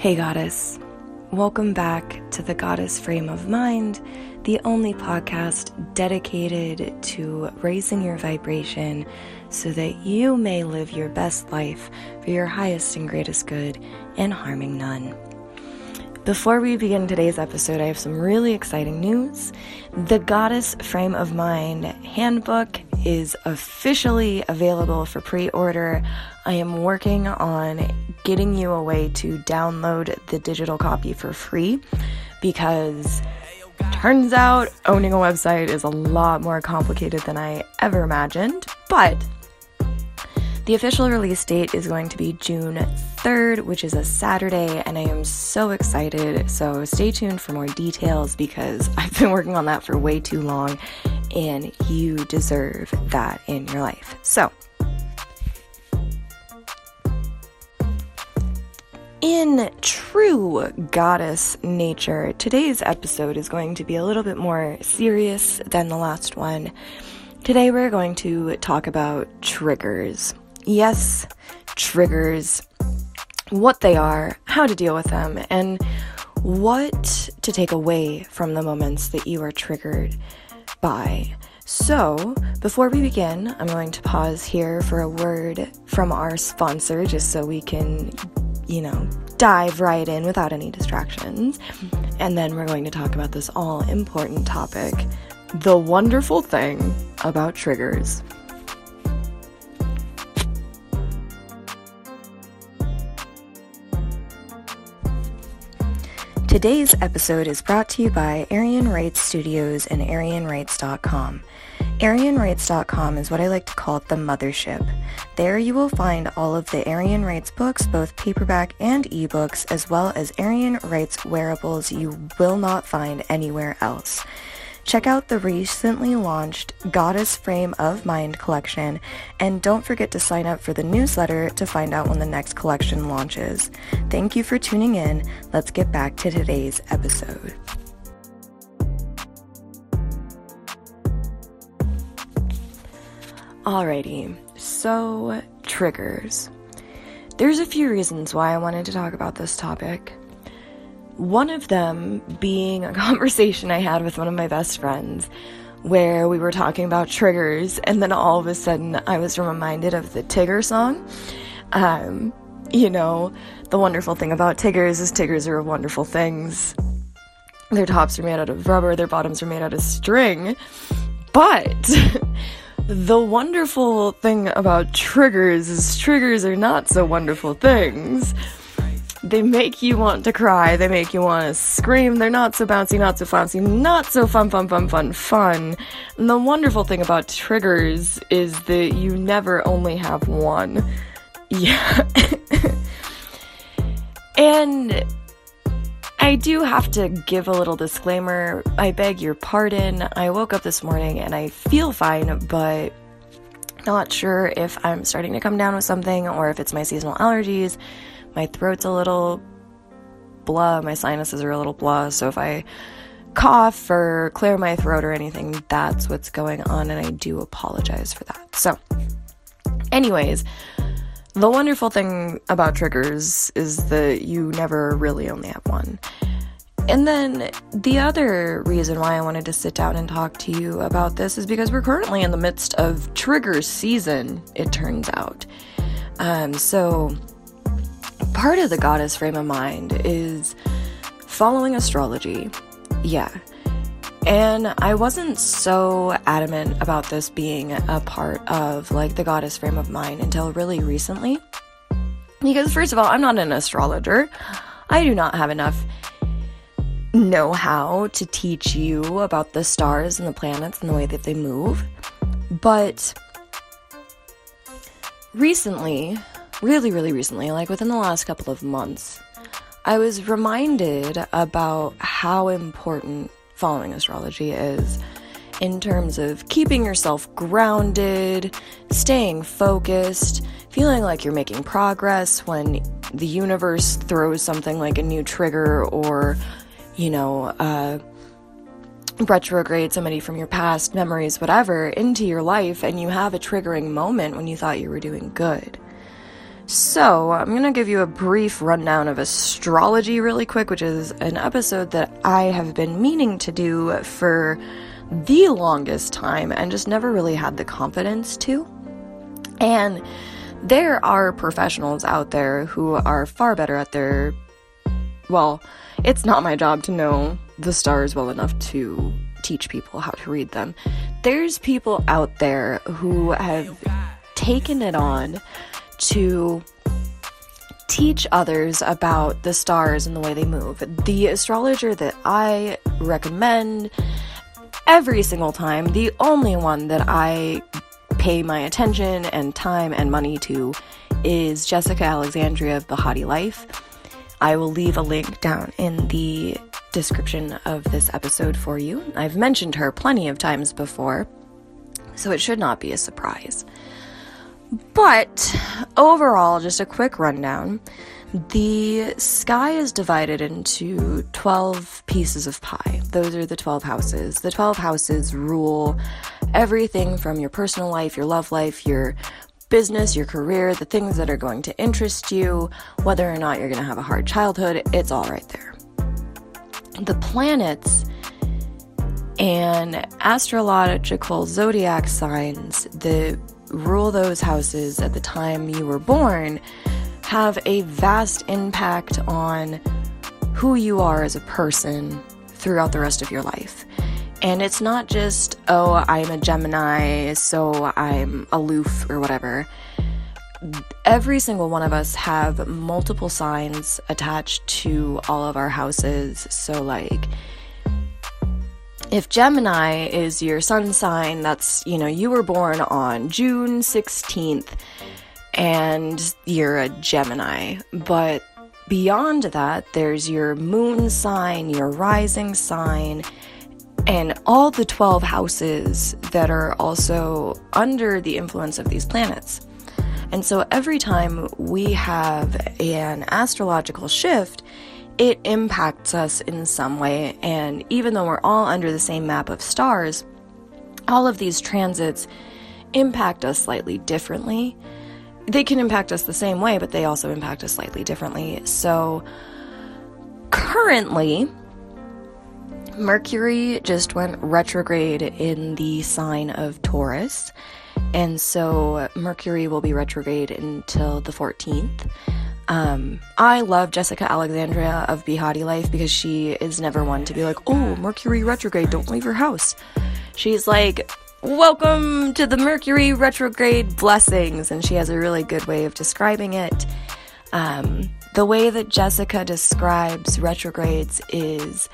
Hey, Goddess. Welcome back to the Goddess Frame of Mind, the only podcast dedicated to raising your vibration so that you may live your best life for your highest and greatest good and harming none. Before we begin today's episode, I have some really exciting news. The Goddess Frame of Mind handbook is officially available for pre order. I am working on getting you a way to download the digital copy for free because turns out owning a website is a lot more complicated than I ever imagined. But the official release date is going to be June 3rd, which is a Saturday, and I am so excited. So stay tuned for more details because I've been working on that for way too long, and you deserve that in your life. So, In true goddess nature, today's episode is going to be a little bit more serious than the last one. Today, we're going to talk about triggers. Yes, triggers, what they are, how to deal with them, and what to take away from the moments that you are triggered by. So, before we begin, I'm going to pause here for a word from our sponsor just so we can, you know, dive right in without any distractions. And then we're going to talk about this all important topic the wonderful thing about triggers. Today's episode is brought to you by Eirian Writes Studios and EirianWrites.com. EirianWrites.com is what I like to call the mothership. There you will find all of the Eirian Writes books, both paperback and ebooks, as well as Eirian Writes wearables you will not find anywhere else. Check out the recently launched Goddess Frame of Mind collection, and don't forget to sign up for the newsletter to find out when the next collection launches. Thank you for tuning in. Let's get back to today's episode. Alrighty, so triggers. There's a few reasons why I wanted to talk about this topic. One of them being a conversation I had with one of my best friends where we were talking about triggers, and then all of a sudden I was reminded of the Tigger song. Um, you know, the wonderful thing about Tiggers is Tiggers are wonderful things. Their tops are made out of rubber, their bottoms are made out of string. But the wonderful thing about triggers is triggers are not so wonderful things. They make you want to cry. They make you want to scream. They're not so bouncy, not so flouncy, not so fun, fun, fun, fun, fun. And the wonderful thing about triggers is that you never only have one. Yeah. and I do have to give a little disclaimer. I beg your pardon. I woke up this morning and I feel fine, but not sure if I'm starting to come down with something or if it's my seasonal allergies my throat's a little blah, my sinuses are a little blah, so if I cough or clear my throat or anything, that's what's going on, and I do apologize for that. So, anyways, the wonderful thing about triggers is that you never really only have one. And then the other reason why I wanted to sit down and talk to you about this is because we're currently in the midst of trigger season, it turns out. Um, so part of the goddess frame of mind is following astrology. Yeah. And I wasn't so adamant about this being a part of like the goddess frame of mind until really recently. Because, first of all, I'm not an astrologer. I do not have enough know how to teach you about the stars and the planets and the way that they move. But recently, really, really recently, like within the last couple of months, I was reminded about how important following astrology is in terms of keeping yourself grounded, staying focused, feeling like you're making progress when the universe throws something like a new trigger or, you know, uh, retrograde somebody from your past memories, whatever, into your life, and you have a triggering moment when you thought you were doing good. So, I'm going to give you a brief rundown of astrology really quick, which is an episode that I have been meaning to do for the longest time and just never really had the confidence to. And there are professionals out there who are far better at their. Well, it's not my job to know the stars well enough to teach people how to read them. There's people out there who have taken it on to teach others about the stars and the way they move. The astrologer that I recommend every single time, the only one that I pay my attention and time and money to is Jessica Alexandria of The Hottie Life. I will leave a link down in the description of this episode for you. I've mentioned her plenty of times before, so it should not be a surprise. But overall, just a quick rundown. The sky is divided into 12 pieces of pie. Those are the 12 houses. The 12 houses rule everything from your personal life, your love life, your business, your career, the things that are going to interest you, whether or not you're going to have a hard childhood, it's all right there. The planets and astrological zodiac signs that rule those houses at the time you were born have a vast impact on who you are as a person throughout the rest of your life. And it's not just, oh, I'm a Gemini, so I'm aloof or whatever. Every single one of us have multiple signs attached to all of our houses. So, like, if Gemini is your sun sign, that's, you know, you were born on June 16th and you're a Gemini. But beyond that, there's your moon sign, your rising sign, and all the 12 houses that are also under the influence of these planets. And so every time we have an astrological shift, it impacts us in some way. And even though we're all under the same map of stars, all of these transits impact us slightly differently. They can impact us the same way, but they also impact us slightly differently. So currently, Mercury just went retrograde in the sign of Taurus. And so Mercury will be retrograde until the 14th. Um, I love Jessica Alexandria of Behati Life because she is never one to be like, oh, Mercury retrograde, don't leave your house. She's like, welcome to the Mercury retrograde blessings. And she has a really good way of describing it. Um, the way that Jessica describes retrogrades is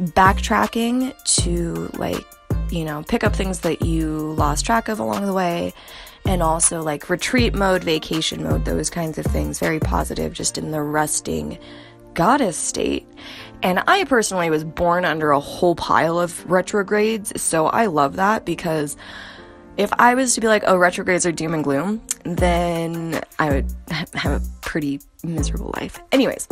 backtracking to like you know pick up things that you lost track of along the way and also like retreat mode vacation mode those kinds of things very positive just in the resting goddess state. And i personally was born under a whole pile of retrogrades so i love that because if i was to be like oh retrogrades are doom and gloom then i would have a pretty miserable life. Anyways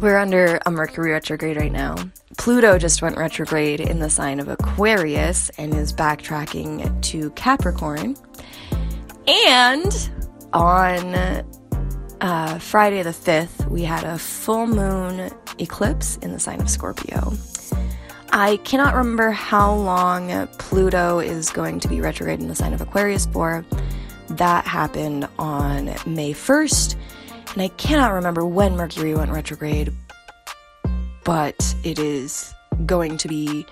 we're under a Mercury retrograde right now. Pluto just went retrograde in the sign of Aquarius and is backtracking to Capricorn. And on uh, Friday the 5th, we had a full moon eclipse in the sign of Scorpio. I cannot remember how long Pluto is going to be retrograde in the sign of Aquarius for. That happened on May 1st and I cannot remember when Mercury went retrograde, but it is going to be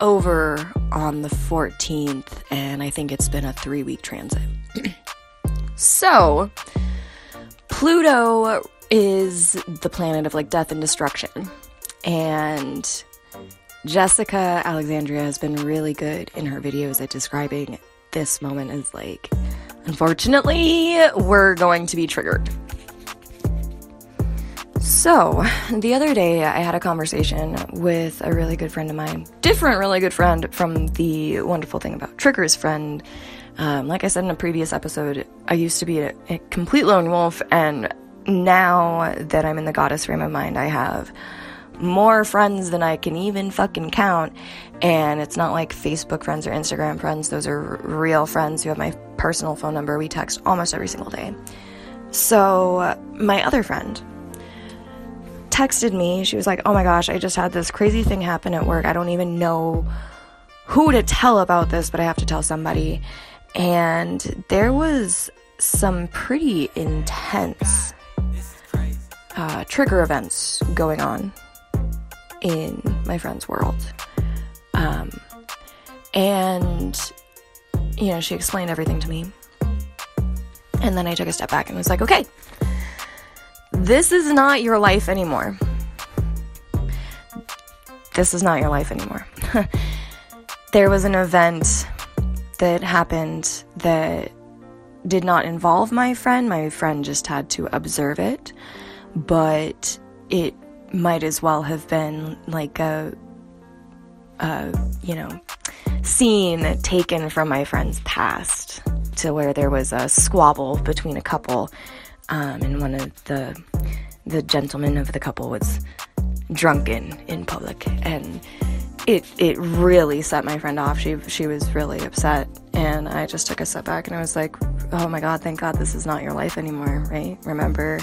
over on the 14th, and I think it's been a three week transit. so, Pluto is the planet of like death and destruction, and Jessica Alexandria has been really good in her videos at describing this moment as like, unfortunately, we're going to be triggered. So, the other day I had a conversation with a really good friend of mine, different, really good friend from the wonderful thing about triggers friend. Um, like I said in a previous episode, I used to be a, a complete lone wolf, and now that I'm in the goddess frame of mind, I have more friends than I can even fucking count. And it's not like Facebook friends or Instagram friends, those are real friends who have my personal phone number. We text almost every single day. So, my other friend texted me. She was like, Oh my gosh, I just had this crazy thing happen at work. I don't even know who to tell about this, but I have to tell somebody. And there was some pretty intense uh, trigger events going on in my friend's world. Um, and, you know, she explained everything to me. And then I took a step back and was like, okay, this is not your life anymore. This is not your life anymore. there was an event that happened that did not involve my friend. My friend just had to observe it, but it might as well have been like a, a you know, scene taken from my friend's past to where there was a squabble between a couple, um, and one of the the gentlemen of the couple was drunken in public, and it it really set my friend off. She she was really upset, and I just took a step back and I was like, "Oh my God, thank God this is not your life anymore, right? Remember."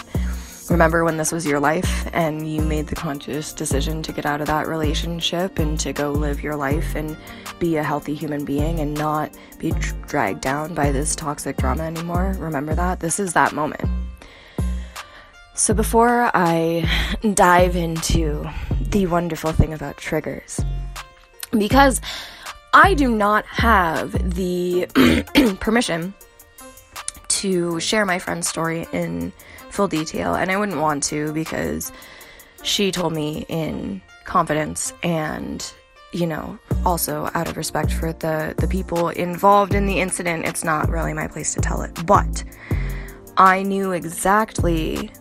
remember when this was your life and you made the conscious decision to get out of that relationship and to go live your life and be a healthy human being and not be dragged down by this toxic drama anymore. Remember that? This is that moment. So, before I dive into the wonderful thing about triggers, because I do not have the permission to share my friend's story in full detail, and I wouldn't want to because she told me in confidence and you know also out of respect for the the people involved in the incident. It's not really my place to tell it but i knew exactly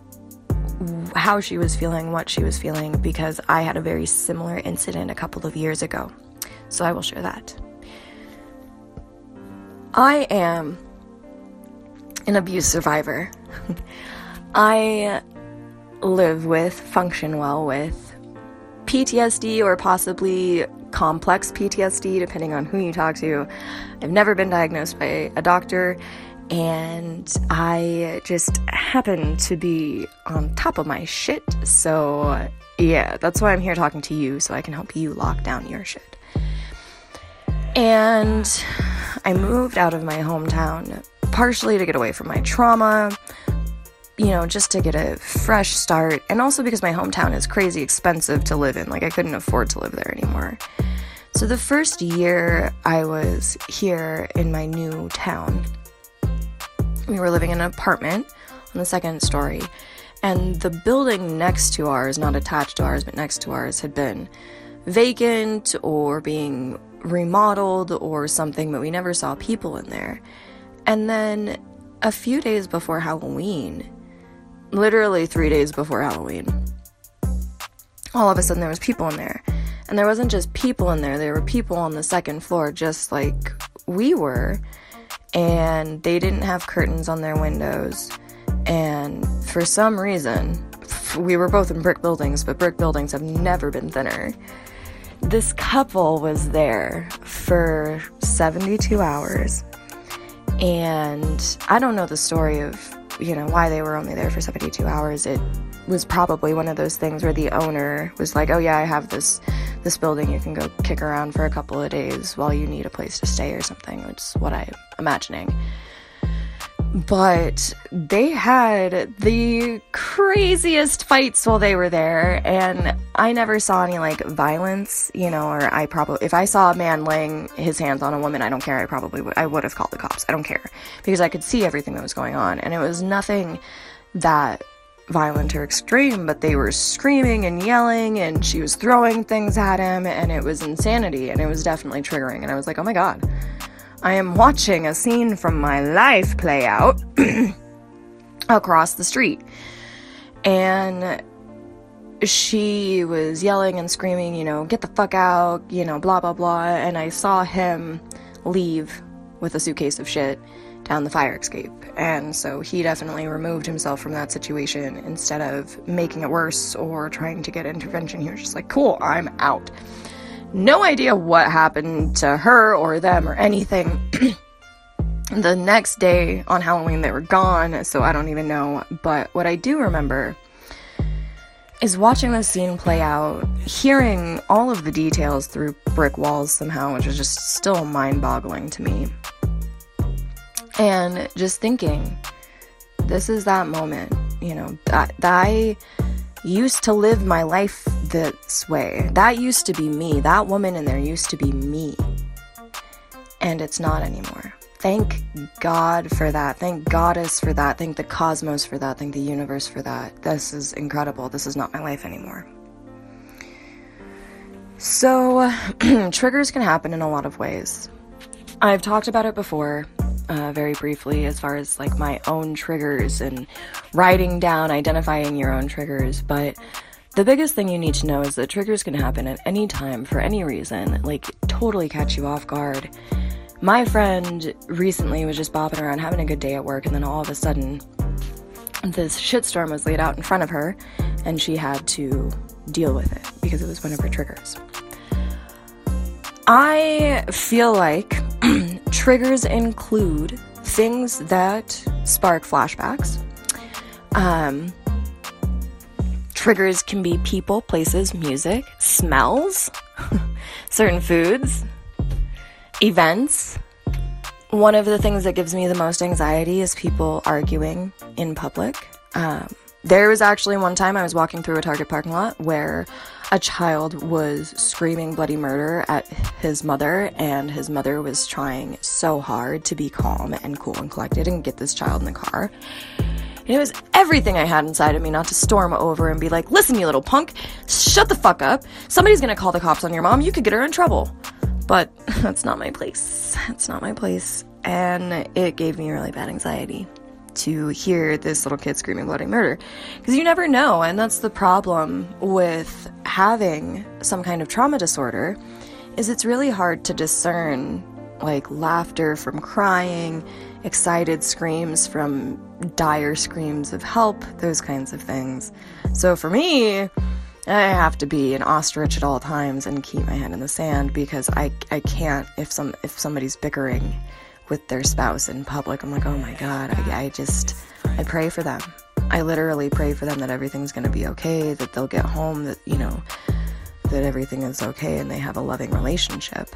how she was feeling what she was feeling because i had a very similar incident a couple of years ago. So i will share that. I am an abuse survivor. I live with, function well with PTSD or possibly complex PTSD, depending on who you talk to. I've never been diagnosed by a doctor, and I just happen to be on top of my shit. So, yeah, that's why I'm here talking to you, so I can help you lock down your shit. And I moved out of my hometown partially to get away from my trauma, you know, just to get a fresh start, and also because my hometown is crazy expensive to live in. Like, I couldn't afford to live there anymore. So, the first year I was here in my new town, we were living in an apartment on the second story, and the building next to ours, not attached to ours, but next to ours, had been vacant or being remodeled or something, but we never saw people in there. And then a few days before Halloween, literally three days before Halloween, all of a sudden there was people in there. And there wasn't just people in there, there were people on the second floor just like we were. And they didn't have curtains on their windows. And for some reason, we were both in brick buildings, but brick buildings have never been thinner. This couple was there for 72 hours. And I don't know the story of you know, why they were only there for 72 hours. It was probably one of those things where the owner was like, "Oh yeah, I have this this building. You can go kick around for a couple of days while you need a place to stay or something." Which is what I'm imagining but they had the craziest fights while they were there and i never saw any like violence you know or i probably if i saw a man laying his hands on a woman i don't care i probably would i would have called the cops i don't care because i could see everything that was going on and it was nothing that violent or extreme but they were screaming and yelling and she was throwing things at him and it was insanity and it was definitely triggering and i was like oh my god I am watching a scene from my life play out across the street. And she was yelling and screaming, you know, get the fuck out, you know, blah, blah, blah. And I saw him leave with a suitcase of shit down the fire escape. And so he definitely removed himself from that situation instead of making it worse or trying to get intervention. He was just like, cool, I'm out. No idea what happened to her or them or anything. the next day on Halloween, they were gone, so I don't even know. But what I do remember is watching the scene play out, hearing all of the details through brick walls somehow, which is just still mind boggling to me. And just thinking, this is that moment, you know, that, that I used to live my life this way. That used to be me. That woman in there used to be me. And it's not anymore. Thank God for that. Thank Goddess for that. Thank the cosmos for that. Thank the universe for that. This is incredible. This is not my life anymore. So, triggers can happen in a lot of ways. I've talked about it before, uh, very briefly, as far as like my own triggers and writing down, identifying your own triggers, but the biggest thing you need to know is that triggers can happen at any time for any reason, like totally catch you off guard. My friend recently was just bopping around having a good day at work, and then all of a sudden, this shitstorm was laid out in front of her, and she had to deal with it because it was one of her triggers. I feel like triggers include things that spark flashbacks. Um, triggers can be people, places, music, smells, certain foods, events. One of the things that gives me the most anxiety is people arguing in public. Um, there was actually one time I was walking through a Target parking lot where a child was screaming bloody murder at his mother, and his mother was trying so hard to be calm and cool and collected and get this child in the car. And it was everything I had inside of me not to storm over and be like, listen, you little punk, shut the fuck up. Somebody's gonna call the cops on your mom. You could get her in trouble. But that's not my place. That's not my place. And it gave me really bad anxiety to hear this little kid screaming bloody murder. Because you never know. And that's the problem with having some kind of trauma disorder is it's really hard to discern like laughter from crying, excited screams from dire screams of help, those kinds of things. So for me, I have to be an ostrich at all times and keep my head in the sand because I, I can't if some if somebody's bickering with their spouse in public. I'm like, oh my god, I, I just I pray for them. I literally pray for them that everything's going to be okay, that they'll get home, that you know, that everything is okay and they have a loving relationship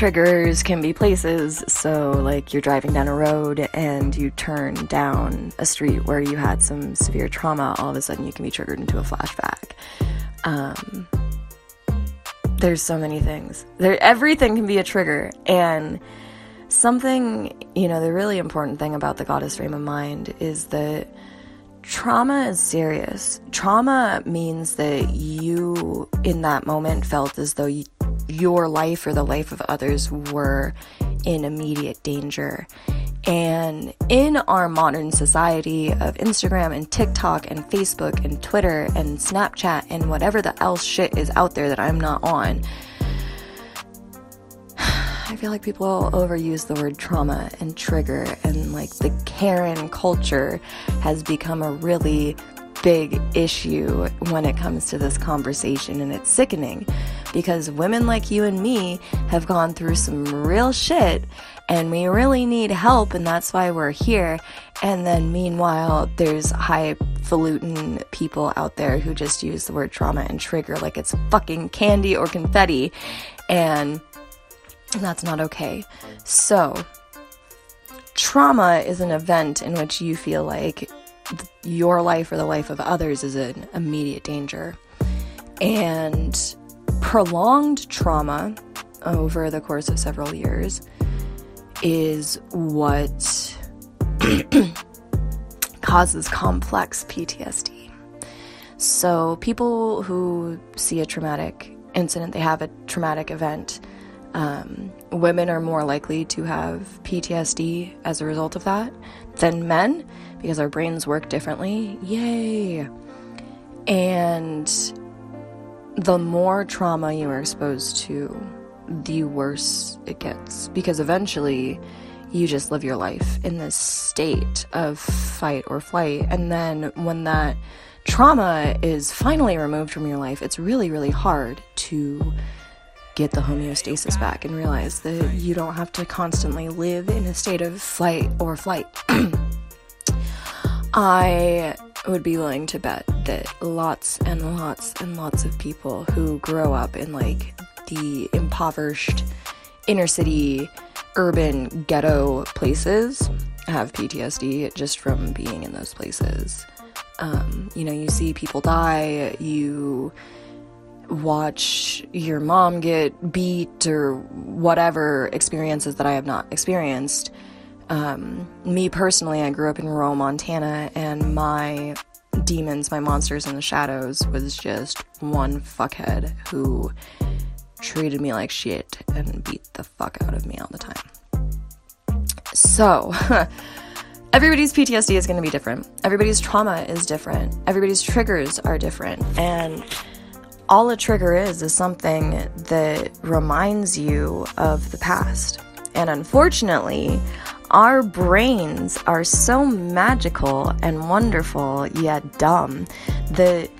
triggers can be places. So, like, you're driving down a road and you turn down a street where you had some severe trauma, all of a sudden you can be triggered into a flashback. Um, there's so many things. There, everything can be a trigger. And something, you know, the really important thing about the goddess frame of mind is that trauma is serious. Trauma means that you, in that moment, felt as though you, your life or the life of others were in immediate danger. And in our modern society of Instagram and TikTok and Facebook and Twitter and Snapchat and whatever the else shit is out there that I'm not on, I feel like people overuse the word trauma and trigger, and like the Karen culture has become a really big issue when it comes to this conversation, and it's sickening because women like you and me have gone through some real shit and we really need help, and that's why we're here. And then, meanwhile, there's highfalutin people out there who just use the word trauma and trigger like it's fucking candy or confetti, and that's not okay. So, trauma is an event in which you feel like your life or the life of others is in immediate danger. And prolonged trauma over the course of several years is what causes complex PTSD. So, people who see a traumatic incident, they have a traumatic event, um, women are more likely to have PTSD as a result of that than men because our brains work differently. Yay! And the more trauma you are exposed to, the worse it gets because eventually you just live your life in this state of fight or flight. And then when that trauma is finally removed from your life, it's really, really hard to get the homeostasis back and realize that you don't have to constantly live in a state of flight or flight. I would be willing to bet that lots and lots and lots of people who grow up in like the impoverished inner city urban ghetto places have PTSD just from being in those places. Um, you know, you see people die, you watch your mom get beat or whatever experiences that I have not experienced. Um, me personally, I grew up in rural Montana, and my demons, my monsters in the shadows, was just one fuckhead who treated me like shit and beat the fuck out of me all the time. So, everybody's PTSD is going to be different. Everybody's trauma is different. Everybody's triggers are different. And all a trigger is is something that reminds you of the past. And unfortunately, our brains are so magical and wonderful yet dumb that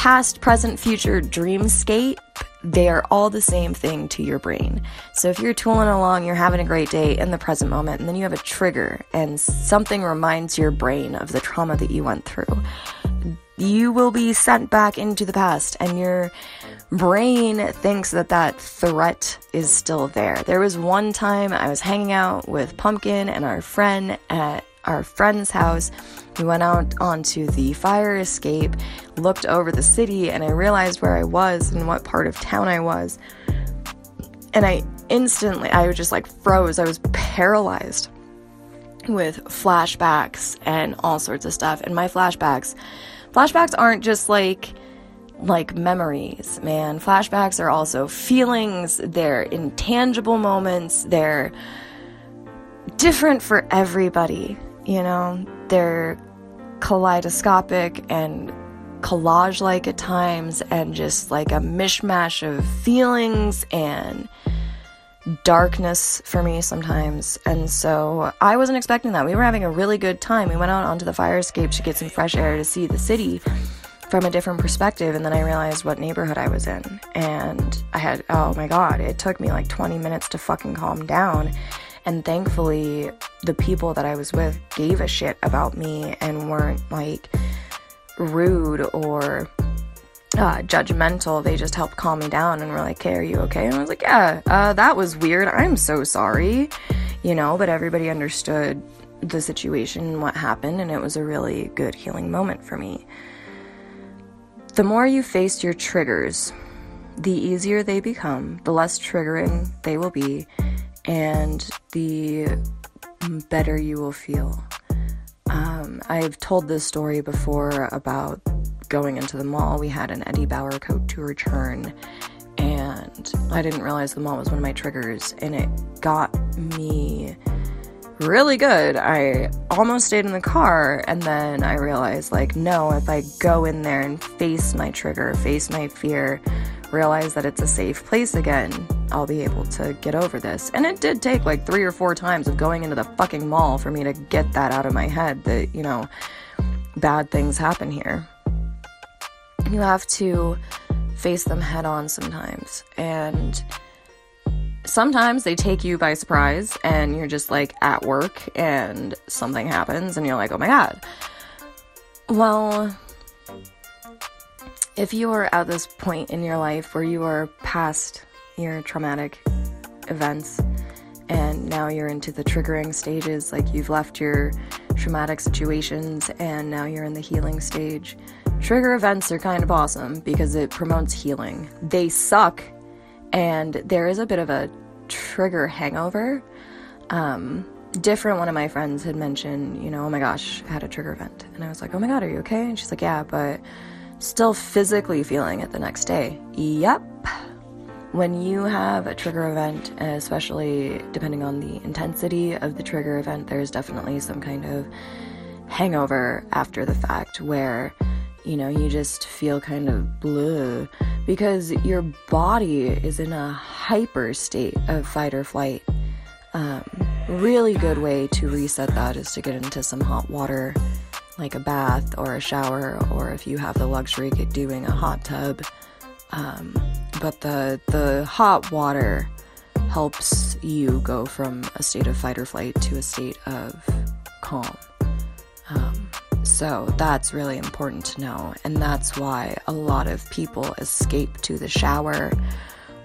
past, present, future dreamscape they are all the same thing to your brain. So if you're tooling along, you're having a great day in the present moment, and then you have a trigger and something reminds your brain of the trauma that you went through, you will be sent back into the past, and your brain thinks that that threat is still there. There was one time I was hanging out with Pumpkin and our friend at our friend's house. We went out onto the fire escape, looked over the city, and I realized where I was and what part of town I was. And I instantly, I was just like froze. I was paralyzed with flashbacks and all sorts of stuff. And my flashbacks, flashbacks aren't just like, like memories, man. Flashbacks are also feelings, they're intangible moments, they're different for everybody. You know, they're kaleidoscopic and collage like at times, and just like a mishmash of feelings and darkness for me sometimes. And so I wasn't expecting that. We were having a really good time. We went out onto the fire escape to get some fresh air to see the city from a different perspective. And then I realized what neighborhood I was in. And I had, oh my God, it took me like 20 minutes to fucking calm down. And thankfully, the people that I was with gave a shit about me and weren't like rude or uh, judgmental. They just helped calm me down and were like, "Hey, are you okay?" And I was like, "Yeah, uh, that was weird. I'm so sorry," you know. But everybody understood the situation and what happened, and it was a really good healing moment for me. The more you face your triggers, the easier they become, the less triggering they will be, and the better you will feel. Um, I've told this story before about going into the mall. We had an Eddie Bauer coat to return, and I didn't realize the mall was one of my triggers, and it got me really good. I almost stayed in the car, and then I realized, like, no, if I go in there and face my trigger, face my fear, realize that it's a safe place again, I'll be able to get over this. And it did take like three or four times of going into the fucking mall for me to get that out of my head that, you know, bad things happen here. You have to face them head on sometimes. And sometimes they take you by surprise and you're just like at work and something happens and you're like, oh my god. Well, if you are at this point in your life where you are past your traumatic events and now you're into the triggering stages, like you've left your traumatic situations and now you're in the healing stage, trigger events are kind of awesome because it promotes healing. They suck, and there is a bit of a trigger hangover. Um, different one of my friends had mentioned, you know, oh my gosh, I had a trigger event. And I was like, oh my god, are you okay? And she's like, yeah, but still physically feeling it the next day. Yep. When you have a trigger event, especially depending on the intensity of the trigger event, there's definitely some kind of hangover after the fact where you know you just feel kind of blue because your body is in a hyper state of fight or flight. Um, really good way to reset that is to get into some hot water like a bath or a shower, or if you have the luxury of doing a hot tub, um, but the the hot water helps you go from a state of fight or flight to a state of calm. Um, so that's really important to know, and that's why a lot of people escape to the shower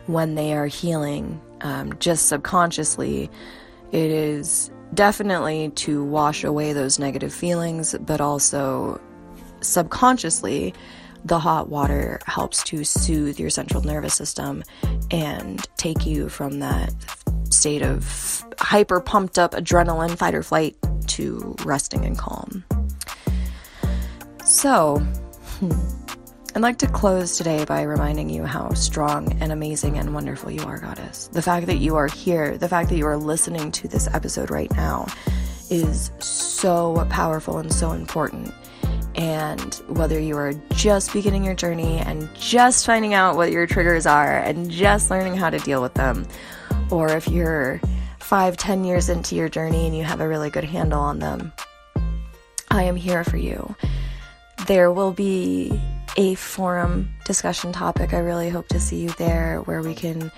when they are healing, um, just subconsciously. It is definitely to wash away those negative feelings, but also subconsciously, the hot water helps to soothe your central nervous system and take you from that state of hyper pumped up adrenaline, fight or flight, to resting and calm. So, hmm, I'd like to close today by reminding you how strong and amazing and wonderful you are, Goddess. The fact that you are here, the fact that you are listening to this episode right now, is so powerful and so important. And whether you are just beginning your journey and just finding out what your triggers are and just learning how to deal with them, or if you're five, ten years into your journey and you have a really good handle on them, I am here for you. There will be a forum discussion topic. I really hope to see you there where we can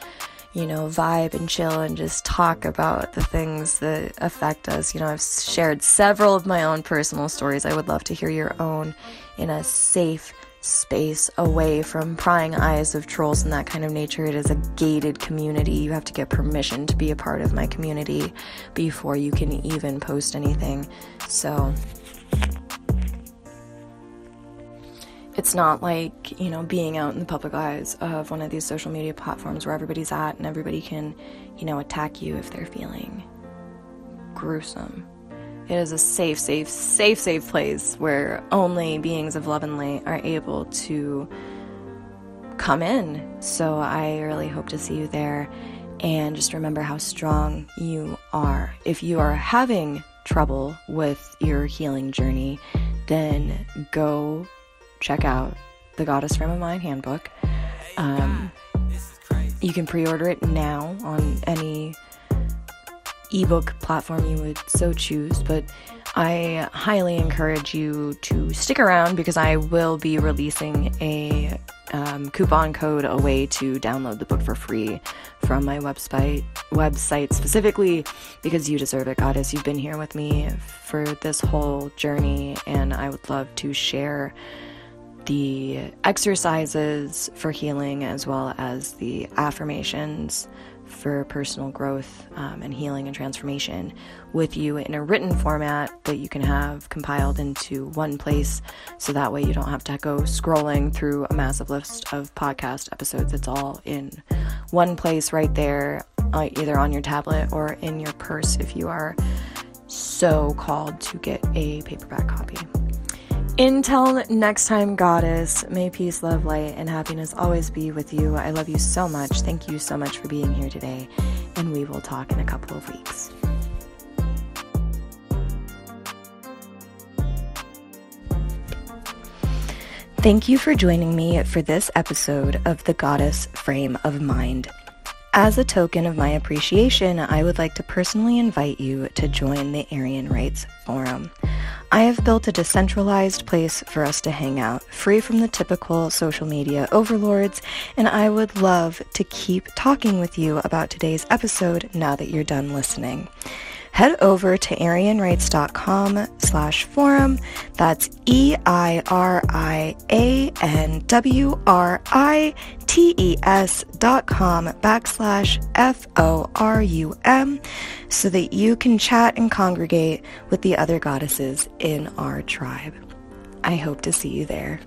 you know, vibe and chill and just talk about the things that affect us. You know, I've shared several of my own personal stories. I would love to hear your own in a safe space away from prying eyes of trolls and that kind of nature. It is a gated community. You have to get permission to be a part of my community before you can even post anything. So, it's not like, you know, being out in the public eyes of one of these social media platforms where everybody's at and everybody can, you know, attack you if they're feeling gruesome. It is a safe, safe, safe, safe place where only beings of love and light are able to come in. So I really hope to see you there. And just remember how strong you are. If you are having trouble with your healing journey, then go check out the Goddess Frame of Mind handbook. Um, you can pre order it now on any ebook platform you would so choose, but I highly encourage you to stick around because I will be releasing a um, coupon code a way to download the book for free from my website website specifically because you deserve it goddess you've been here with me for this whole journey and i would love to share the exercises for healing as well as the affirmations for personal growth um, and healing and transformation with you in a written format that you can have compiled into one place so that way you don't have to go scrolling through a massive list of podcast episodes. It's all in one place right there, uh, either on your tablet or in your purse if you are so called to get a paperback copy. Until next time, Goddess, may peace, love, light, and happiness always be with you. I love you so much. Thank you so much for being here today, and we will talk in a couple of weeks. Thank you for joining me for this episode of The Goddess Frame of Mind. As a token of my appreciation, I would like to personally invite you to join the Eirian Writes Forum. I have built a decentralized place for us to hang out, free from the typical social media overlords, and I would love to keep talking with you about today's episode now that you're done listening head over to eirianwrites.com slash forum. That's E-I-R-I-A-N-W-R-I-T-E-S dot com backslash F-O-R-U-M so that you can chat and congregate with the other goddesses in our tribe. I hope to see you there.